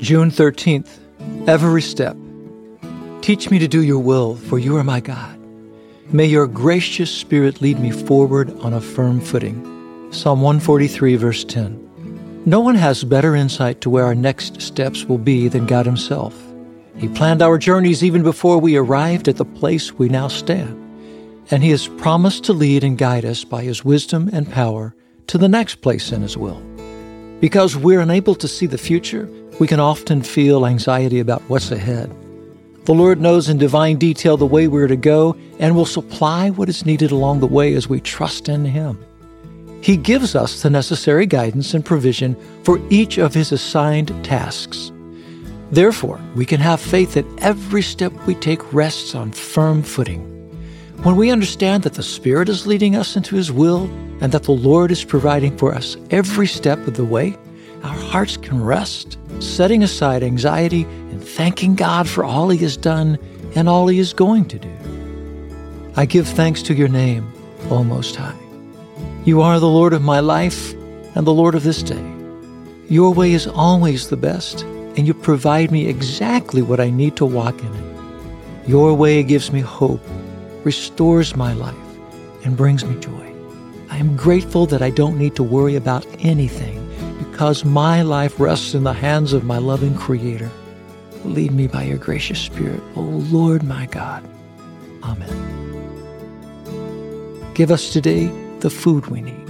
June 13th, every step. Teach me to do your will, for you are my God. May your gracious spirit lead me forward on a firm footing. Psalm 143, verse 10. No one has better insight to where our next steps will be than God Himself. He planned our journeys even before we arrived at the place we now stand. And He has promised to lead and guide us by His wisdom and power to the next place in His will. Because we're unable to see the future, we can often feel anxiety about what's ahead. The Lord knows in divine detail the way we're to go and will supply what is needed along the way as we trust in Him. He gives us the necessary guidance and provision for each of His assigned tasks. Therefore, we can have faith that every step we take rests on firm footing. When we understand that the Spirit is leading us into His will and that the Lord is providing for us every step of the way, our hearts can rest, setting aside anxiety and thanking God for all He has done and all He is going to do. I give thanks to your name, O Most High. You are the Lord of my life and the Lord of this day. Your way is always the best, and you provide me exactly what I need to walk in it. Your way gives me hope, restores my life, and brings me joy. I am grateful that I don't need to worry about anything because my life rests in the hands of my loving Creator. Lead me by your gracious Spirit, O Lord my God. Amen. Give us today the food we need.